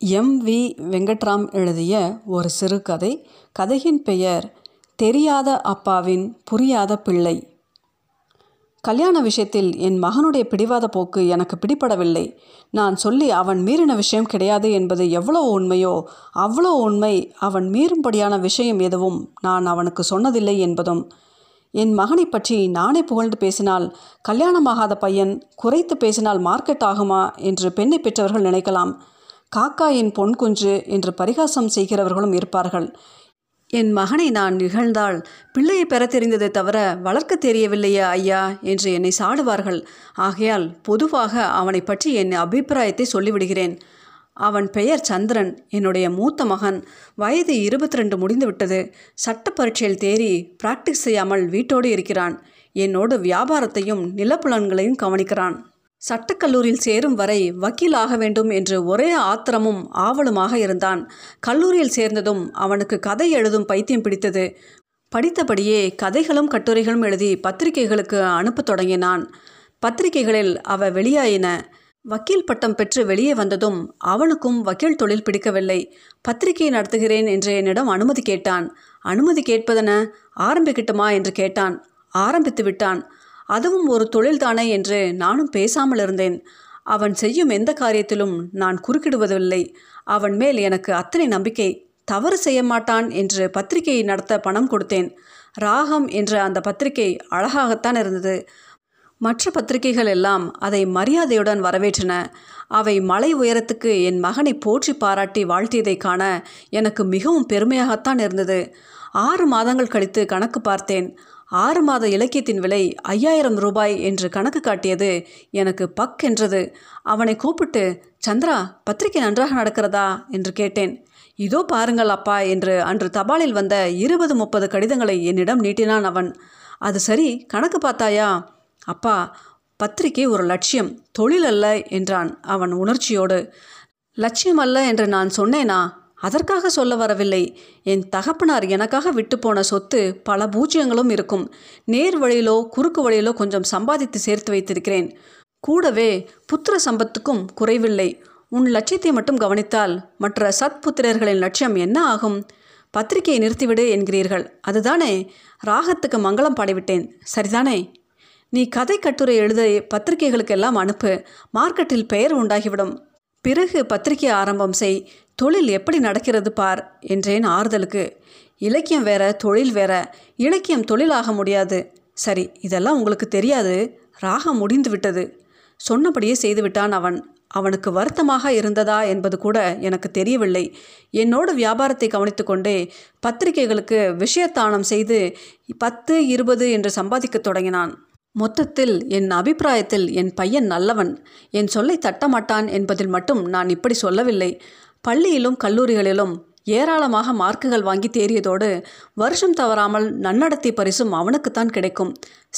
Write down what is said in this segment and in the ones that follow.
M. We. Venkatram எழுதிய ஒரு சிறுகதை கதையின் பெயர் தெரியாத அப்பாவின் புரியாத பிள்ளை. கல்யாண விஷயத்தில் என் மகனுடைய பிடிவாத போக்கு எனக்கு பிடிபடவில்லை. நான் சொல்லி அவன் மீறின விஷயம் கிடையாது என்பது எவ்வளோ உண்மையோ அவ்வளோ உண்மை அவன் மீறும்படியான விஷயம் எதுவும் நான் அவனுக்கு சொன்னதில்லை என்பதும். என் மகனை பற்றி நானே புகழ்ந்து பேசினால் கல்யாணமாகாத பையன் குறைத்து பேசினால் மார்க்கெட் ஆகுமா என்று பெண்ணை பெற்றவர்கள் நினைக்கலாம். காக்காயின் பொன் குஞ்சு என்று பரிகாசம் செய்கிறவர்களும் இருப்பார்கள். என் மகனை நான் நிகழ்ந்தால் பிள்ளையை பெற தெரிந்ததை தவிர வளர்க்க தெரியவில்லையே ஐயா என்று என்னை சாடுவார்கள். ஆகையால் பொதுவாக அவனை பற்றி என் அபிப்பிராயத்தை சொல்லிவிடுகிறேன். அவன் பெயர் சந்திரன் என்னுடைய மூத்த மகன். வயது இருபத்தி ரெண்டு முடிந்துவிட்டது. சட்ட பரீட்சையில் தேறி பிராக்டிஸ் செய்யாமல் வீட்டோடு இருக்கிறான். என்னோடு வியாபாரத்தையும் நிலப்புலன்களையும் கவனிக்கிறான். சட்டக்கல்லூரியில் சேரும் வரை வக்கீல் ஆக வேண்டும் என்று ஒரே ஆத்திரமும் ஆவலுமாக இருந்தான். கல்லூரியில் சேர்ந்ததும் அவனுக்கு கதை எழுதும் பைத்தியம் பிடித்தது. படித்தபடியே கதைகளும் கட்டுரைகளும் எழுதி பத்திரிகைகளுக்கு அனுப்பத் தொடங்கினான். பத்திரிகைகளில் அவ வெளியாயின. வக்கீல் பட்டம் பெற்று வெளியே வந்ததும் அவனுக்கும் வக்கீல் தொழில் பிடிக்கவில்லை. பத்திரிகை நடத்துகிறேன் என்று என்னிடம் அனுமதி கேட்டான். அனுமதி கேட்பதென ஆரம்பிக்கட்டுமா என்று கேட்டான். ஆரம்பித்து விட்டான். அதுவும் ஒரு தொழில்தானே என்று நானும் பேசாமல் இருந்தேன். அவன் செய்யும் எந்த காரியத்திலும் நான் குறுக்கிடுவதில்லை. அவன் மேல் எனக்கு அத்தனை நம்பிக்கை. தவறு செய்ய மாட்டான் என்று பத்திரிகையை நடத்த பணம் கொடுத்தேன். ராகம் என்ற அந்த பத்திரிகை அழகாகத்தான் இருந்தது. மற்ற பத்திரிகைகள் எல்லாம் அதை மரியாதையுடன் வரவேற்றன. அவை மலை உயரத்துக்கு என் மகனை போற்றி பாராட்டி வாழ்த்தியதை காண எனக்கு மிகவும் பெருமையாகத்தான் இருந்தது. ஆறு மாதங்கள் கழித்து கணக்கு பார்த்தேன். ஆறு மாத இலக்கியத்தின் விலை ஐயாயிரம் ரூபாய் என்று கணக்கு காட்டியது எனக்கு பக் என்றது. அவனை கூப்பிட்டு சந்திரா பத்திரிகை நன்றாக நடக்கிறதா? என்று கேட்டேன். இதோ பாருங்கள் அப்பா என்று அன்று தபாலில் வந்த இருபது முப்பது கடிதங்களை என்னிடம் நீட்டினான் அவன். அது சரி கணக்கு பார்த்தாயா? அப்பா பத்திரிகை ஒரு லட்சியம் தொழில் அல்ல என்றான் அவன் உணர்ச்சியோடு. லட்சியம் அல்ல என்று நான் சொன்னேனா? அதற்காக சொல்ல வரவில்லை. என் தகப்பனார் எனக்காக விட்டு போன சொத்து பல பூஜ்யங்களும் இருக்கும். நேர் வழியிலோ குறுக்கு வழியிலோ கொஞ்சம் சம்பாதித்து சேர்த்து வைத்திருக்கிறேன். கூடவே புத்திர சம்பத்துக்கும் குறைவில்லை. உன் லட்சியத்தை மட்டும் கவனித்தால் மற்ற சத்புத்திரர்களின் லட்சியம் என்ன ஆகும்? பத்திரிகையை நிறுத்திவிடு என்கிறீர்கள். அதுதானே? ராகத்துக்கு மங்களம் பாடிவிட்டேன். சரிதானே? நீ கதை கட்டுரை எழுத பத்திரிகைகளுக்கெல்லாம் அனுப்பு. மார்க்கெட்டில் பெயர் உண்டாகிவிடும். பிறகு பத்திரிகை ஆரம்பம் செய். தொழில் எப்படி நடக்கிறது பார் என்றேன் ஆறுதலுக்கு. இலக்கியம் வேற தொழில் வேற. இலக்கியம் தொழிலாக முடியாது. சரி இதெல்லாம் உங்களுக்கு தெரியாது. ராகம் முடிந்து விட்டது. சொன்னபடியே செய்துவிட்டான் அவன். அவனுக்கு வருத்தமாக இருந்ததா என்பது கூட எனக்கு தெரியவில்லை. என்னோட வியாபாரத்தை கவனித்து கொண்டே பத்திரிகைகளுக்கு விஷயத்தானம் செய்து பத்து இருபது என்று சம்பாதிக்கத் தொடங்கினான். மொத்தத்தில் என் அபிப்பிராயத்தில் என் பையன் நல்லவன். என் சொல்லை தட்டமாட்டான் என்பதில் மட்டும் நான் இப்படி சொல்லவில்லை. பள்ளியிலும் கல்லூரிகளிலும் ஏராளமாக மார்க்குகள் வாங்கி தேறியதோடு வருஷம் தவறாமல் நன்னடத்தை பரிசும் அவனுக்குத்தான் கிடைக்கும்.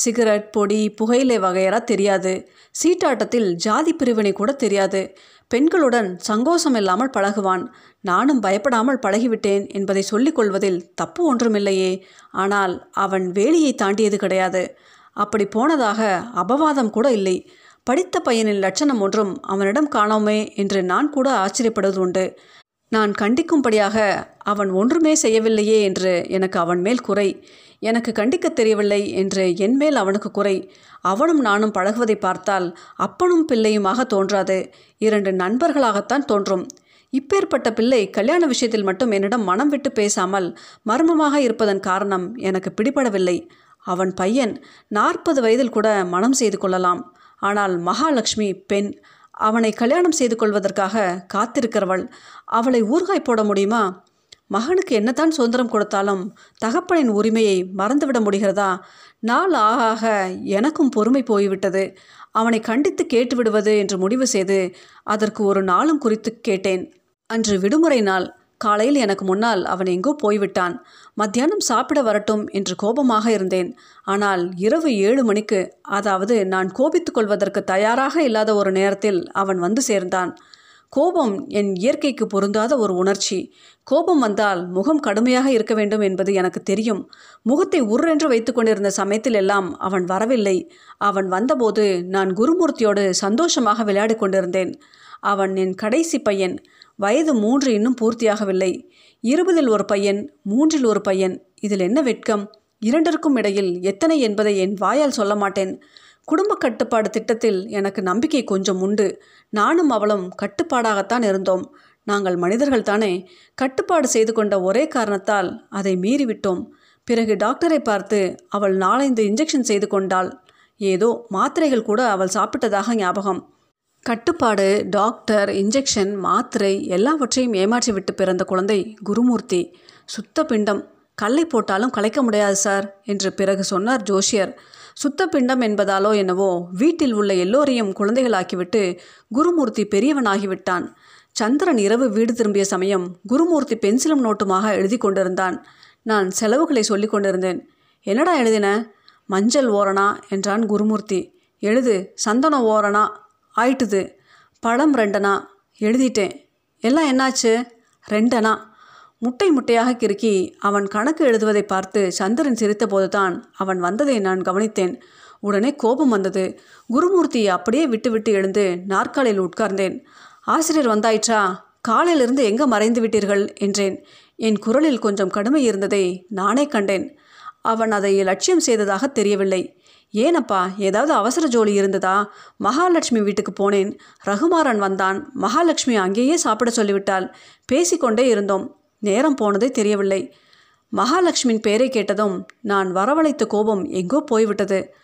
சிகரெட் பொடி புகையிலை வகையரா தெரியாது. சீட்டாட்டத்தில் ஜாதி பிரிவினை கூட தெரியாது. பெண்களுடன் சங்கோசம் இல்லாமல் பழகுவான். நானும் பயப்படாமல் பழகிவிட்டேன் என்பதை சொல்லிக் கொள்வதில் தப்பு ஒன்றுமில்லையே. ஆனால் அவன் வேலியை தாண்டியது கிடையாது. அப்படி போனதாக அபவாதம் கூட இல்லை. படித்த பையனின் லட்சணம் ஒன்றும் அவனிடம் காணோமே என்று நான் கூட ஆச்சரியப்படுவது உண்டு. நான் கண்டிக்கும்படியாக அவன் ஒன்றுமே செய்யவில்லையே என்று எனக்கு அவன் மேல் குறை. எனக்கு கண்டிக்க தெரியவில்லை என்று என் மேல் அவனுக்கு குறை. அவனும் நானும் பழகுவதை பார்த்தால் அப்பனும் பிள்ளையுமாக தோன்றாது. இரண்டு நண்பர்களாகத்தான் தோன்றும். இப்பேற்பட்ட பிள்ளை கல்யாண விஷயத்தில் மட்டும் என்னிடம் மனம் விட்டு பேசாமல் மர்மமாக இருப்பதன் காரணம் எனக்கு பிடிபடவில்லை. அவன் பையன் நாற்பது வயதில் கூட மனம் செய்து கொள்ளலாம். ஆனால் மகாலட்சுமி பெண் அவனை கல்யாணம் செய்து கொள்வதற்காக காத்திருக்கிறவள். அவளை ஊர்காய் போட முடியுமா? மகனுக்கு என்னத்தான் சுதந்திரம் கொடுத்தாலும் தகப்பனின் உரிமையை மறந்துவிட முடிகிறதா? நாள் ஆக ஆக எனக்கும் பொறுமை போய்விட்டது. அவனை கண்டித்து கேட்டுவிடுவது என்று முடிவு செய்து அதற்கு ஒரு நாளும் குறித்து கேட்டேன். அன்று விடுமுறை நாள். காலையில் எனக்கு முன்னால் அவன் எங்கோ போய்விட்டான். மத்தியானம் சாப்பிட வரட்டும் என்று கோபமாக இருந்தேன். ஆனால் இரவு ஏழு மணிக்கு அதாவது நான் கோபித்துக் கொள்வதற்கு தயாராக இல்லாத ஒரு நேரத்தில் அவன் வந்து சேர்ந்தான். கோபம் என் இயற்கைக்கு பொருந்தாத ஒரு உணர்ச்சி. கோபம் வந்தால் முகம் கடுமையாக இருக்க வேண்டும் என்பது எனக்கு தெரியும். முகத்தை உர்ரென்று வைத்து கொண்டிருந்த சமயத்தில் எல்லாம் அவன் வரவில்லை. அவன் வந்தபோது நான் குருமூர்த்தியோடு சந்தோஷமாக விளையாடி கொண்டிருந்தேன். அவன் என் கடைசி பையன். வயது மூன்று இன்னும் பூர்த்தியாகவில்லை. இருபதில் ஒரு பையன் மூன்றில் ஒரு பையன். இதில் என்ன வெட்கம்? இரண்டிற்கும் இடையில் எத்தனை என்பதை என் வாயால் சொல்ல மாட்டேன். குடும்ப கட்டுப்பாடு திட்டத்தில் எனக்கு நம்பிக்கை கொஞ்சம் உண்டு. நானும் அவளும் கட்டுப்பாடாகத்தான் இருந்தோம். நாங்கள் மனிதர்கள் தானே. கட்டுப்பாடு செய்து கொண்ட ஒரே காரணத்தால் அதை மீறிவிட்டோம். பிறகு டாக்டரை பார்த்து அவள் நாலைந்து இன்ஜெக்ஷன் செய்து கொண்டாள். ஏதோ மாத்திரைகள் கூட அவள் சாப்பிட்டதாக ஞாபகம். கட்டுப்பாடு டாக்டர் இன்ஜெக்ஷன் மாத்திரை எல்லாவற்றையும் ஏமாற்றிவிட்டு பிறந்த குழந்தை குருமூர்த்தி. சுத்த பிண்டம். கல்லை போட்டாலும் கலைக்க முடியாது சார் என்று பிறகு சொன்னார் ஜோஷியர். சுத்த பிண்டம் என்பதாலோ என்னவோ வீட்டில் உள்ள எல்லோரையும் குழந்தைகளாக்கிவிட்டு குருமூர்த்தி பெரியவனாகிவிட்டான். சந்திரன் இரவு வீடு திரும்பிய சமயம் குருமூர்த்தி பென்சிலும் நோட்டுமாக எழுதி கொண்டிருந்தான். நான் செலவுகளை சொல்லி கொண்டிருந்தேன். என்னடா எழுதின? மஞ்சள் ஓரணா என்றான் குருமூர்த்தி. எழுது சந்தனம் ஓரணா ஆயிட்டுது. பழம் ரெண்டனா? எழுதிட்டேன். எல்லாம் என்னாச்சு? ரெண்டனா? முட்டை முட்டையாக கிறுக்கி அவன் கணக்கு எழுதுவதை பார்த்து சந்திரன் சிரித்தபோதுதான் அவன் வந்ததை நான் கவனித்தேன். உடனே கோபம் வந்தது. குருமூர்த்தியை அப்படியே விட்டுவிட்டு எழுந்து நாற்காலியில் உட்கார்ந்தேன். ஆசிரியர் வந்தாயிற்றா? காலையிலிருந்து எங்கே மறைந்து விட்டீர்கள்? என்றேன். என் குரலில் கொஞ்சம் கடுமை இருந்ததை நானே கண்டேன். அவன் அதை லட்சியம் செய்ததாக தெரியவில்லை. ஏனப்பா ஏதாவது அவசர ஜோலி இருந்ததா? மகாலட்சுமி வீட்டுக்கு போனேன். ரகுமாரன் வந்தான். மகாலட்சுமி அங்கேயே சாப்பிட சொல்லிவிட்டாள். பேசிக்கொண்டே இருந்தோம். நேரம் போனதே தெரியவில்லை. மகாலட்சுமியின் பெயரை கேட்டதும் நான் வரவழைத்த கோபம் எங்கோ போய்விட்டது.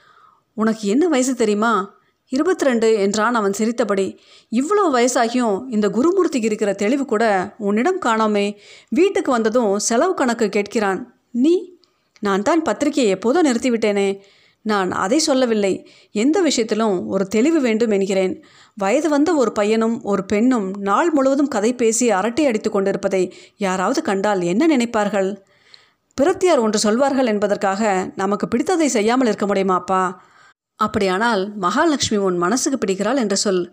உனக்கு என்ன வயசு தெரியுமா? இருபத்தி ரெண்டு என்றான் அவன் சிரித்தபடி. இவ்வளோ வயசாகியும் இந்த குருமூர்த்திக்கு இருக்கிற தெளிவு கூட உன்னிடம் காணாமே. வீட்டுக்கு வந்ததும் செலவு கணக்கு கேட்கிறான். நீ? நான் தான் பத்திரிகையை எப்போதும் நிறுத்திவிட்டேனே. நான் அதை சொல்லவில்லை. எந்த விஷயத்திலும் ஒரு தெளிவு வேண்டும் என்கிறேன். வயது வந்த ஒரு பையனும் ஒரு பெண்ணும் நாள் முழுவதும் கதை பேசி அரட்டை அடித்து கொண்டிருப்பதை யாராவது கண்டால் என்ன நினைப்பார்கள்? பிரத்தியார் ஒன்று சொல்வார்கள் என்பதற்காக நமக்கு பிடித்ததை செய்யாமல் இருக்க முடியுமாப்பா அப்படியானால் மகாலட்சுமி உன் மனசுக்கு பிடிக்கிறாள் என்று சொல்.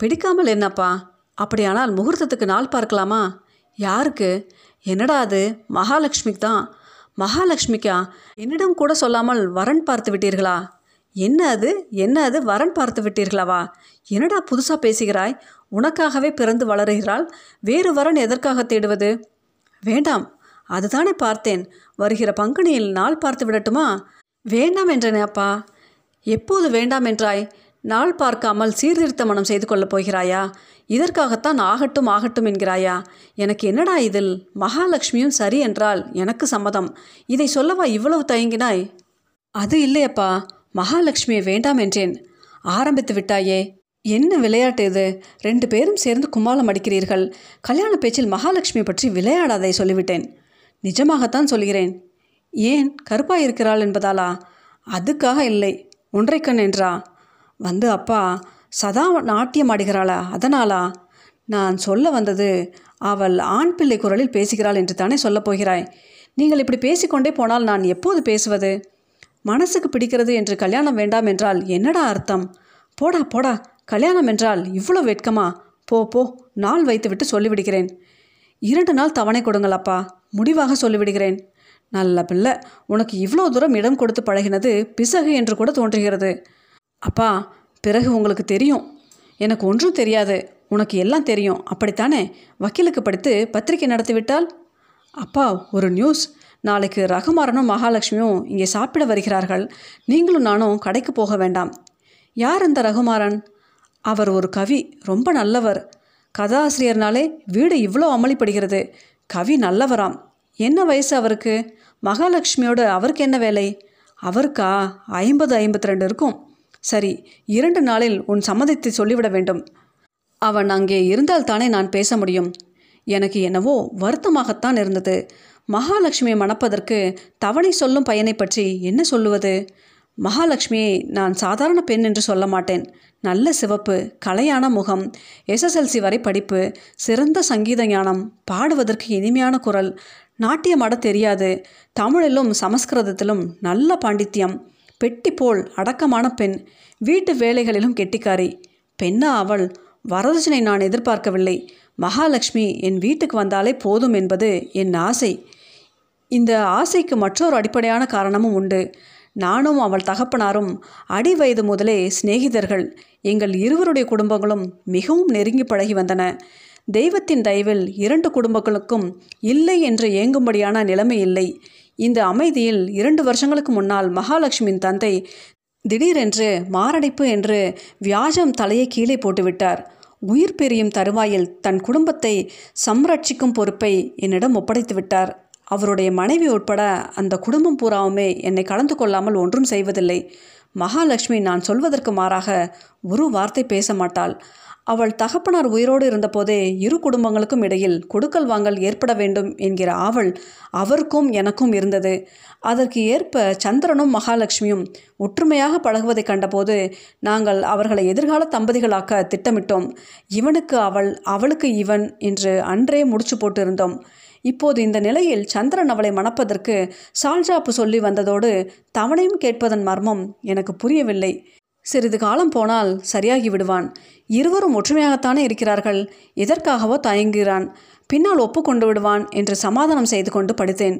பிடிக்காமல் என்னப்பா? அப்படியானால் முகூர்த்தத்துக்கு நாள் பார்க்கலாமா? யாருக்கு? என்னடா அது? மகாலட்சுமிக்கு தான். மகாலட்சுமிக்கா என்னிடம் கூட சொல்லாமல் வரன் பார்த்து விட்டீர்களா? என்ன அது? என்ன அது? வரன் பார்த்து விட்டீர்களாவா? என்னடா புதுசாக பேசுகிறாய்? உனக்காகவே பிறந்து வளருகிறாள்? வேறு வரன் எதற்காக தேடுவது? வேண்டாம் அதுதானே பார்த்தேன். வருகிற பங்குனியில் நாள் பார்த்து விடட்டுமா? வேண்டாம் என்றனே அப்பா. எப்போது வேண்டாம் என்றாய்? நாள் பார்க்காமல் சீர்திருத்த மனம் செய்து கொள்ளப் போகிறாயா? இதற்காகத்தான் ஆகட்டும் ஆகட்டும் என்கிறாயா? எனக்கு என்னடா இதில்? மகாலட்சுமியும் சரி என்றால் எனக்கு சம்மதம். இதை சொல்லவா இவ்வளவு தயங்கினாய்? அது இல்லையப்பா மகாலட்சுமியை வேண்டாம் என்றேன். ஆரம்பித்து விட்டாயே. என்ன விளையாட்டு இது? ரெண்டு பேரும் சேர்ந்து கும்மாளம் அடிக்கிறீர்கள். கல்யாண பேச்சில் மகாலட்சுமி பற்றி விளையாடாதை சொல்லிவிட்டேன். நிஜமாகத்தான் சொல்கிறேன். ஏன் கருப்பாக இருக்கிறாள் என்பதாலா? அதுக்காக இல்லை. ஒன்றைக்கண் என்றா? வந்து அப்பா சதா நாட்டியம் ஆடுகிறாளா? அதனாலா? நான் சொல்ல வந்தது அவள் ஆண் பிள்ளை குரலில் பேசுகிறாள் என்று தானே சொல்லப் போகிறாய். நீங்கள் இப்படி பேசிக்கொண்டே போனால் நான் எப்போது பேசுவது? மனசுக்கு பிடிக்கிறது என்று கல்யாணம் வேண்டாம் என்றால் என்னடா அர்த்தம்? போடா போடா கல்யாணம் என்றால் இவ்வளோ வெட்கமா? போ போ நாள் வைத்துவிட்டு சொல்லிவிடுகிறேன். இரண்டு நாள் தவணை கொடுங்கள் அப்பா முடிவாக சொல்லிவிடுகிறேன். நல்ல பிள்ளை உனக்கு இவ்வளோ தூரம் இடம் கொடுத்து பழகினது பிசகு என்று கூட தோன்றுகிறது. அப்பா பிறகு உங்களுக்கு தெரியும். எனக்கு ஒன்றும் தெரியாது. உனக்கு எல்லாம் தெரியும். அப்படித்தானே? வக்கீலுக்கு படித்து பத்திரிக்கை நடத்திவிட்டால்? அப்பா ஒரு நியூஸ் நாளைக்கு ரகுமாரனும் மகாலட்சுமியும் இங்கே சாப்பிட வருகிறார்கள். நீங்களும் நானும் கடைக்கு போக வேண்டாம். யார் அந்த ரகுமாரன் அவர் ஒரு கவி. ரொம்ப நல்லவர். கதாசிரியர்னாலே வீடு இவ்வளோ அமளிப்படுகிறது. கவி நல்லவராம். என்ன வயசு அவருக்கு? மகாலட்சுமியோட அவருக்கு என்ன வேலை? அவருக்கா? ஐம்பது ஐம்பத்தி ரெண்டு இருக்கும். சரி இரண்டு நாளில் உன் சம்மதத்தை சொல்லிவிட வேண்டும். அவன் அங்கே இருந்தால் தானே நான் பேச முடியும். எனக்கு என்னவோ வருத்தமாகத்தான் இருந்தது. மகாலட்சுமியை மணப்பதற்கு தவணை சொல்லும் பையனை பற்றி என்ன சொல்லுவது? மகாலட்சுமியை நான் சாதாரண பெண் என்று சொல்ல மாட்டேன். நல்ல சிவப்பு கலையான முகம் எஸ்எஸ்எல்சி வரை படிப்பு சிறந்த சங்கீத ஞானம் பாடுவதற்கு இனிமையான குரல் நாட்டியமாட தெரியாது தமிழிலும் சமஸ்கிருதத்திலும் நல்ல பாண்டித்யம். பெட்டி போல் அடக்கமான பெண் வீட்டு வேலைகளிலும் கெட்டிக்காரி. பெண்ணா அவள் வரதட்சணை நான் எதிர்பார்க்கவில்லை. மகாலட்சுமி என் வீட்டுக்கு வந்தாலே போதும் என்பது என் ஆசை. இந்த ஆசைக்கு மற்றொரு அடிப்படையான காரணமும் உண்டு. நானும் அவள் தகப்பனாரும் அடி வயது முதலே சிநேகிதர்கள். எங்கள் இருவருடைய குடும்பங்களும் மிகவும் நெருங்கி பழகி வந்தன. தெய்வத்தின் தயவில் இரண்டு குடும்பங்களுக்கும் இல்லை என்று ஏங்கும்படியான நிலைமை இல்லை. இந்த அமைதியில் இரண்டு வருஷங்களுக்கு முன்னால் மகாலட்சுமியின் தந்தை திடீரென்று மாரடைப்பு என்று வியாஜம் தலையை கீழே போட்டுவிட்டார். உயிர் பெரியும் தருவாயில் தன் குடும்பத்தை சம்ரட்சிக்கும் பொறுப்பை என்னிடம் ஒப்படைத்து விட்டார் அவருடைய மனைவி உட்பட அந்த குடும்பம் பூராவுமே என்னை கலந்து கொள்ளாமல் ஒன்றும் செய்வதில்லை. மகாலட்சுமி நான் சொல்வதற்கு மாறாக ஒரு வார்த்தை பேச மாட்டாள். அவள் தகப்பனார் உயிரோடு இருந்தபோதே இரு குடும்பங்களுக்கும் இடையில் கொடுக்கல் வாங்கல் ஏற்பட வேண்டும் என்கிற ஆவல் அவருக்கும் எனக்கும் இருந்தது. அதற்கு ஏற்ப சந்திரனும் மகாலட்சுமியும் ஒற்றுமையாக பழகுவதை கண்டபோது நாங்கள் அவர்களை எதிர்கால தம்பதிகளாக்க திட்டமிட்டோம். இவனுக்கு அவள் அவளுக்கு இவன் என்று அன்றே முடிச்சு போட்டிருந்தோம். இப்போது இந்த நிலையில் சந்திரன் அவளை மணப்பதற்கு சால்ஜாப்பு சொல்லி வந்ததோடு தவணையும் கேட்பதன் மர்மம் எனக்கு புரியவில்லை. சிறிது காலம் போனால் சரியாகி விடுவான். இருவரும் ஒற்றுமையாகத்தானே இருக்கிறார்கள். எதற்காகவோ தயங்குகிறான். பின்னால் ஒப்புக்கொண்டு விடுவான் என்று சமாதானம் செய்து கொண்டு படுத்தேன்.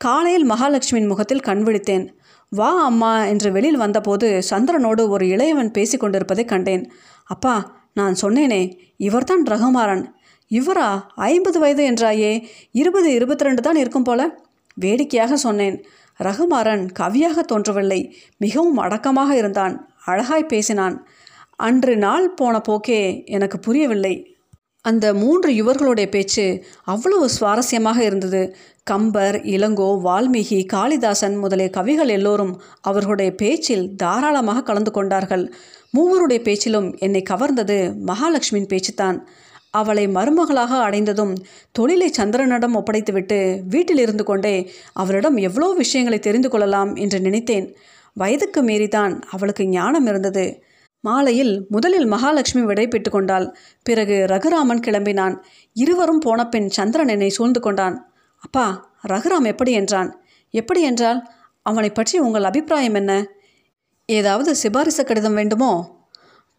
காலையில் மகாலட்சுமியின் முகத்தில் கண் விழித்தேன். வா அம்மா என்று வெளியில் வந்தபோது சந்திரனோடு ஒரு இளையவன் பேசி கொண்டிருப்பதை கண்டேன். அப்பா நான் சொன்னேனே இவர்தான் ரகுமாறன். இவரா? ஐம்பது வயது என்றாயே. இருபது இருபத்தி ரெண்டு தான் இருக்கும் போல. வேடிக்கையாக சொன்னேன். ரகுமாரன் கவியாக தோன்றவில்லை. மிகவும் அடக்கமாக இருந்தான். அழகாய் பேசினான். அன்று நாள் போன போக்கே எனக்கு புரியவில்லை. அந்த மூன்று யுவர்களுடைய பேச்சு அவ்வளவு சுவாரஸ்யமாக இருந்தது. கம்பர் இளங்கோ வால்மீகி காளிதாசன் முதலிய கவிகள் எல்லோரும் அவர்களுடைய பேச்சில் தாராளமாக கலந்து கொண்டார்கள். மூவருடைய பேச்சிலும் என்னை கவர்ந்தது மகாலட்சுமியின் பேச்சுத்தான். அவளை மருமகளாக அடைந்ததும் தொழிலை சந்திரனிடம் ஒப்படைத்துவிட்டு வீட்டில் இருந்து கொண்டே அவரிடம் எவ்வளோ விஷயங்களை தெரிந்து கொள்ளலாம் என்று நினைத்தேன். வயதுக்கு மீறிதான் அவளுக்கு ஞானம் இருந்தது. மாலையில் முதலில் மகாலட்சுமி விடைபெற்று கொண்டாள். பிறகு ரகுராமன் கிளம்பினான். இருவரும் போன பின் சந்திரன் என்னை சூழ்ந்து கொண்டான். அப்பா ரகுராம் எப்படி? என்றான். எப்படி என்றால் அவனை பற்றி உங்கள் அபிப்பிராயம் என்ன? ஏதாவது சிபாரிசு கடிதம் வேண்டுமோ?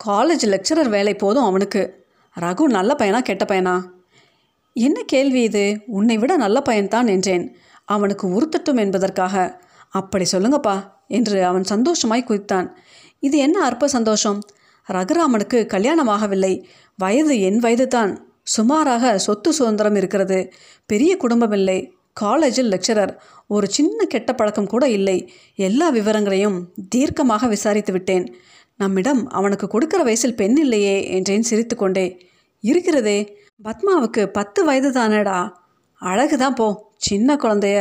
காலேஜ் லெக்சரர் வேலை போதும் அவனுக்கு. ரகு நல்ல பையனா கெட்ட பையனா? என்ன கேள்வி இது? உன்னை விட நல்ல பையன்தான் என்றேன். அவனுக்கு உறுத்தட்டும் என்பதற்காக. அப்படி சொல்லுங்கப்பா என்று அவன் சந்தோஷமாய் குதித்தான். இது என்ன அற்ப சந்தோஷம்? ரகுராமனுக்கு கல்யாணமாகவில்லை வயது என் வயது தான் சுமாராக சொத்து சுதந்திரம் இருக்கிறது. பெரிய குடும்பம் இல்லை. காலேஜில் லெக்சரர். ஒரு சின்ன கெட்ட பழக்கம் கூட இல்லை. எல்லா விவரங்களையும் தீர்க்கமாக விசாரித்து விட்டேன். நம்மிடம் அவனுக்கு கொடுக்கிற வயசில் பெண் இல்லையே என்றேன் சிரித்துக்கொண்டே. இருக்கிறதே பத்மாவுக்கு பத்து வயது தானேடா அழகு தான் போ சின்ன குழந்தைய.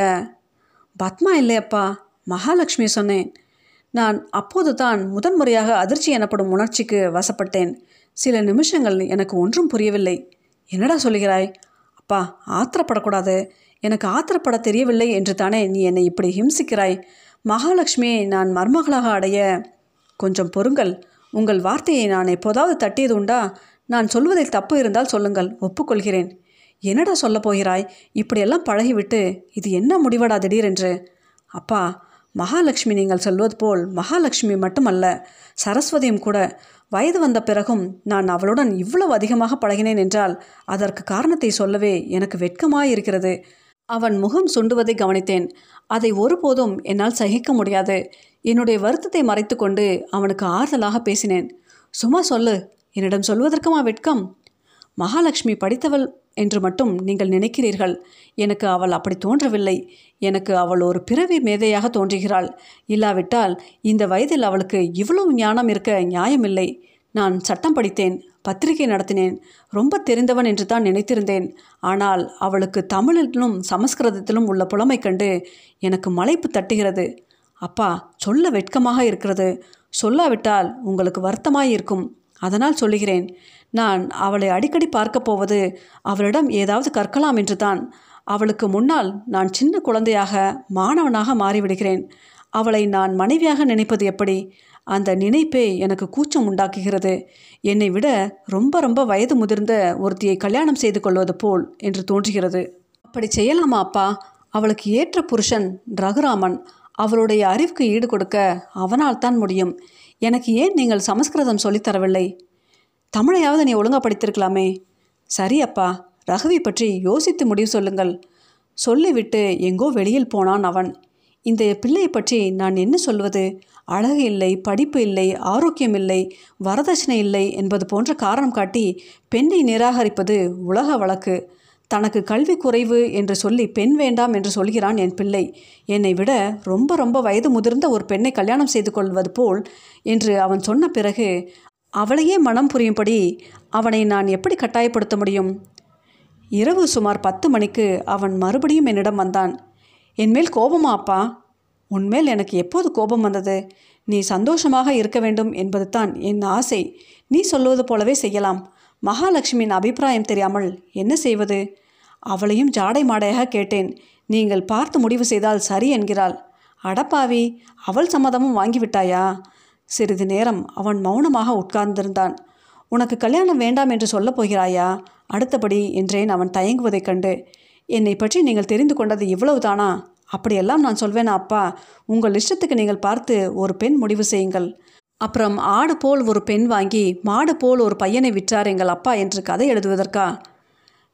பத்மா இல்லையப்பா மகாலட்சுமி சொன்னேன். நான் அப்போது தான் முதன்முறையாக அதிர்ச்சி எனப்படும் உணர்ச்சிக்கு வசப்பட்டேன். சில நிமிஷங்கள் எனக்கு ஒன்றும் புரியவில்லை. என்னடா சொல்கிறாய் அப்பா ஆத்திரப்படக்கூடாது. எனக்கு ஆத்திரப்பட தெரியவில்லை என்று தானே நீ என்னை இப்படி ஹிம்சிக்கிறாய்? மகாலட்சுமியை நான் மருமகளாக அடைய கொஞ்சம் பொறுங்கள். உங்கள் வார்த்தையை நான் எப்போதாவது தட்டியது உண்டா? நான் சொல்வதில் தப்பு இருந்தால் சொல்லுங்கள் ஒப்புக்கொள்கிறேன். என்னடா சொல்லப் போகிறாய்? இப்படியெல்லாம் பழகிவிட்டு இது என்ன முடிவடா திடீரென்று? அப்பா மகாலட்சுமி நீங்கள் சொல்வது போல் மகாலட்சுமி மட்டுமல்ல சரஸ்வதியும் கூட. வயது வந்த பிறகும் நான் அவளுடன் இவ்வளவு அதிகமாக பழகினேன் என்றால் அதற்கு காரணத்தை சொல்லவே எனக்கு வெட்கமாயிருக்கிறது. அவன் முகம் சுண்டுவதை கவனித்தேன். அதை ஒருபோதும் என்னால் சகிக்க முடியாது. என்னுடைய வருத்தத்தை மறைத்து கொண்டு அவனுக்கு ஆறுதலாக பேசினேன். சும்மா சொல்லு என்னிடம் சொல்வதற்குமா வெட்கம்? மகாலட்சுமி படித்தவள் என்று மட்டும் நீங்கள் நினைக்கிறீர்கள். எனக்கு அவள் அப்படி தோன்றவில்லை. எனக்கு அவள் ஒரு பிறவி மேதையாக தோன்றுகிறாள். இல்லாவிட்டால் இந்த வயதில் அவளுக்கு இவ்வளவு ஞானம் இருக்க நியாயமில்லை. நான் சட்டம் படித்தேன் பத்திரிகை நடத்தினேன் ரொம்ப தெரிந்தவன் என்று தான் நினைத்திருந்தேன். ஆனால் அவளுக்கு தமிழிலும் சமஸ்கிருதத்திலும் உள்ள புலமை கண்டு எனக்கு மலைப்பு தட்டுகிறது. அப்பா சொல்ல வெட்கமாக இருக்கிறது. சொல்லாவிட்டால் உங்களுக்கு வருத்தமாயிருக்கும். அதனால் சொல்லுகிறேன். நான் அவளை அடிக்கடி பார்க்கப் போவது அவளிடம் ஏதாவது கற்கலாம் என்று தான். அவளுக்கு முன்னால் நான் சின்ன குழந்தையாக மாணவனாக மாறிவிடுகிறேன். அவளை நான் மனைவியாக நினைப்பது எப்படி? அந்த நினைப்பே எனக்கு கூச்சம் உண்டாக்குகிறது. என்னை விட ரொம்ப ரொம்ப வயது முதிர்ந்த ஒருத்தியை கல்யாணம் செய்து கொள்வது போல் என்று தோன்றுகிறது. அப்படி செய்யலாமா அப்பா? அவளுக்கு ஏற்ற புருஷன் ரகுராமன். அவளுடைய அறிவுக்கு ஈடு கொடுக்க அவனால் தான் முடியும். எனக்கு ஏன் நீங்கள் சமஸ்கிருதம் சொல்லித்தரவில்லை தமிழையாவது நீ ஒழுங்கா படித்திருக்கலாமே. சரி அப்பா. ரகுவை பற்றி யோசித்து முடிவு சொல்லுங்கள். சொல்லிவிட்டு எங்கோ வெளியில் போனான் அவன். இந்த பிள்ளையை பற்றி நான் என்ன சொல்வது? அழகு இல்லை படிப்பு இல்லை ஆரோக்கியம் இல்லை வரதட்சணை இல்லை என்பது போன்ற காரணம் காட்டி பெண்ணை நிராகரிப்பது உலக வழக்கு. தனக்கு கல்வி குறைவு என்று சொல்லி பெண் வேண்டாம் என்று சொல்கிறான் என் பிள்ளை. என்னை விட ரொம்ப ரொம்ப வயது முதிர்ந்த ஒரு பெண்ணை கல்யாணம் செய்து கொள்வது போல் என்று அவன் சொன்ன பிறகு அவளையே மனம் புரியும்படி அவனை நான் எப்படி கட்டாயப்படுத்த முடியும்? இரவு சுமார் பத்து மணிக்கு அவன் மறுபடியும் என்னிடம் வந்தான். என்மேல் கோபமா அப்பா? உன்மேல் எனக்கு எப்போது கோபம் வந்தது? நீ சந்தோஷமாக இருக்க வேண்டும் என்பது தான் என் ஆசை. நீ சொல்வது போலவே செய்யலாம். மகாலட்சுமியின் அபிப்பிராயம் தெரியாமல் என்ன செய்வது? அவளையும் ஜாடை மாடையாக கேட்டேன். நீங்கள் பார்த்து முடிவு செய்தால் சரி என்கிறாள். அடப்பாவி அவள் சம்மதமும் வாங்கிவிட்டாயா? சிறிது நேரம் அவன் மௌனமாக உட்கார்ந்திருந்தான். உனக்கு கல்யாணம் வேண்டாம் என்று சொல்லப் போகிறாயா? அடுத்தபடி என்றேன் அவன் தயங்குவதைக் கண்டு. என்னை பற்றி நீங்கள் தெரிந்து கொண்டது இவ்வளவுதானா? அப்படியெல்லாம் நான் சொல்வேனா அப்பா? உங்கள் இஷ்டத்துக்கு நீங்கள் பார்த்து ஒரு பெண் முடிவு செய்யுங்கள். அப்புறம் ஆடு போல் ஒரு பெண் வாங்கி மாடு போல் ஒரு பையனை விற்றார் எங்கள் அப்பா என்று கதை எழுதுவதற்கா?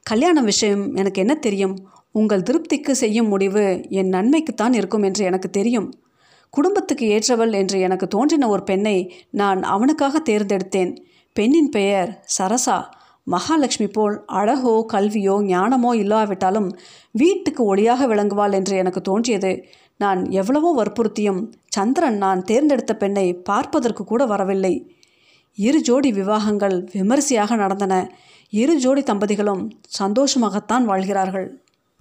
கல்யாணம் விஷயம் எனக்கு என்ன தெரியும்? உங்கள் திருப்திக்கு செய்யும் முடிவு என் நன்மைக்குத்தான் இருக்கும் என்று எனக்கு தெரியும். குடும்பத்துக்கு ஏற்றவள் என்று எனக்கு தோன்றின ஒரு பெண்ணை நான் அவனுக்காக தேர்ந்தெடுத்தேன். பெண்ணின் பெயர் சரசா. மகாலட்சுமி போல் அழகோ கல்வியோ ஞானமோ இல்லாவிட்டாலும் வீட்டுக்கு ஒளியாக விளங்குவாள் என்று எனக்கு தோன்றியது. நான் எவ்வளவோ வற்புறுத்தியும் சந்திரன் நான் தேர்ந்தெடுத்த பெண்ணை பார்ப்பதற்கு கூட வரவில்லை. இரு ஜோடி விவாகங்கள் விமரிசையாக நடந்தன. இரு ஜோடி தம்பதிகளும் சந்தோஷமாகத்தான் வாழ்கிறார்கள்.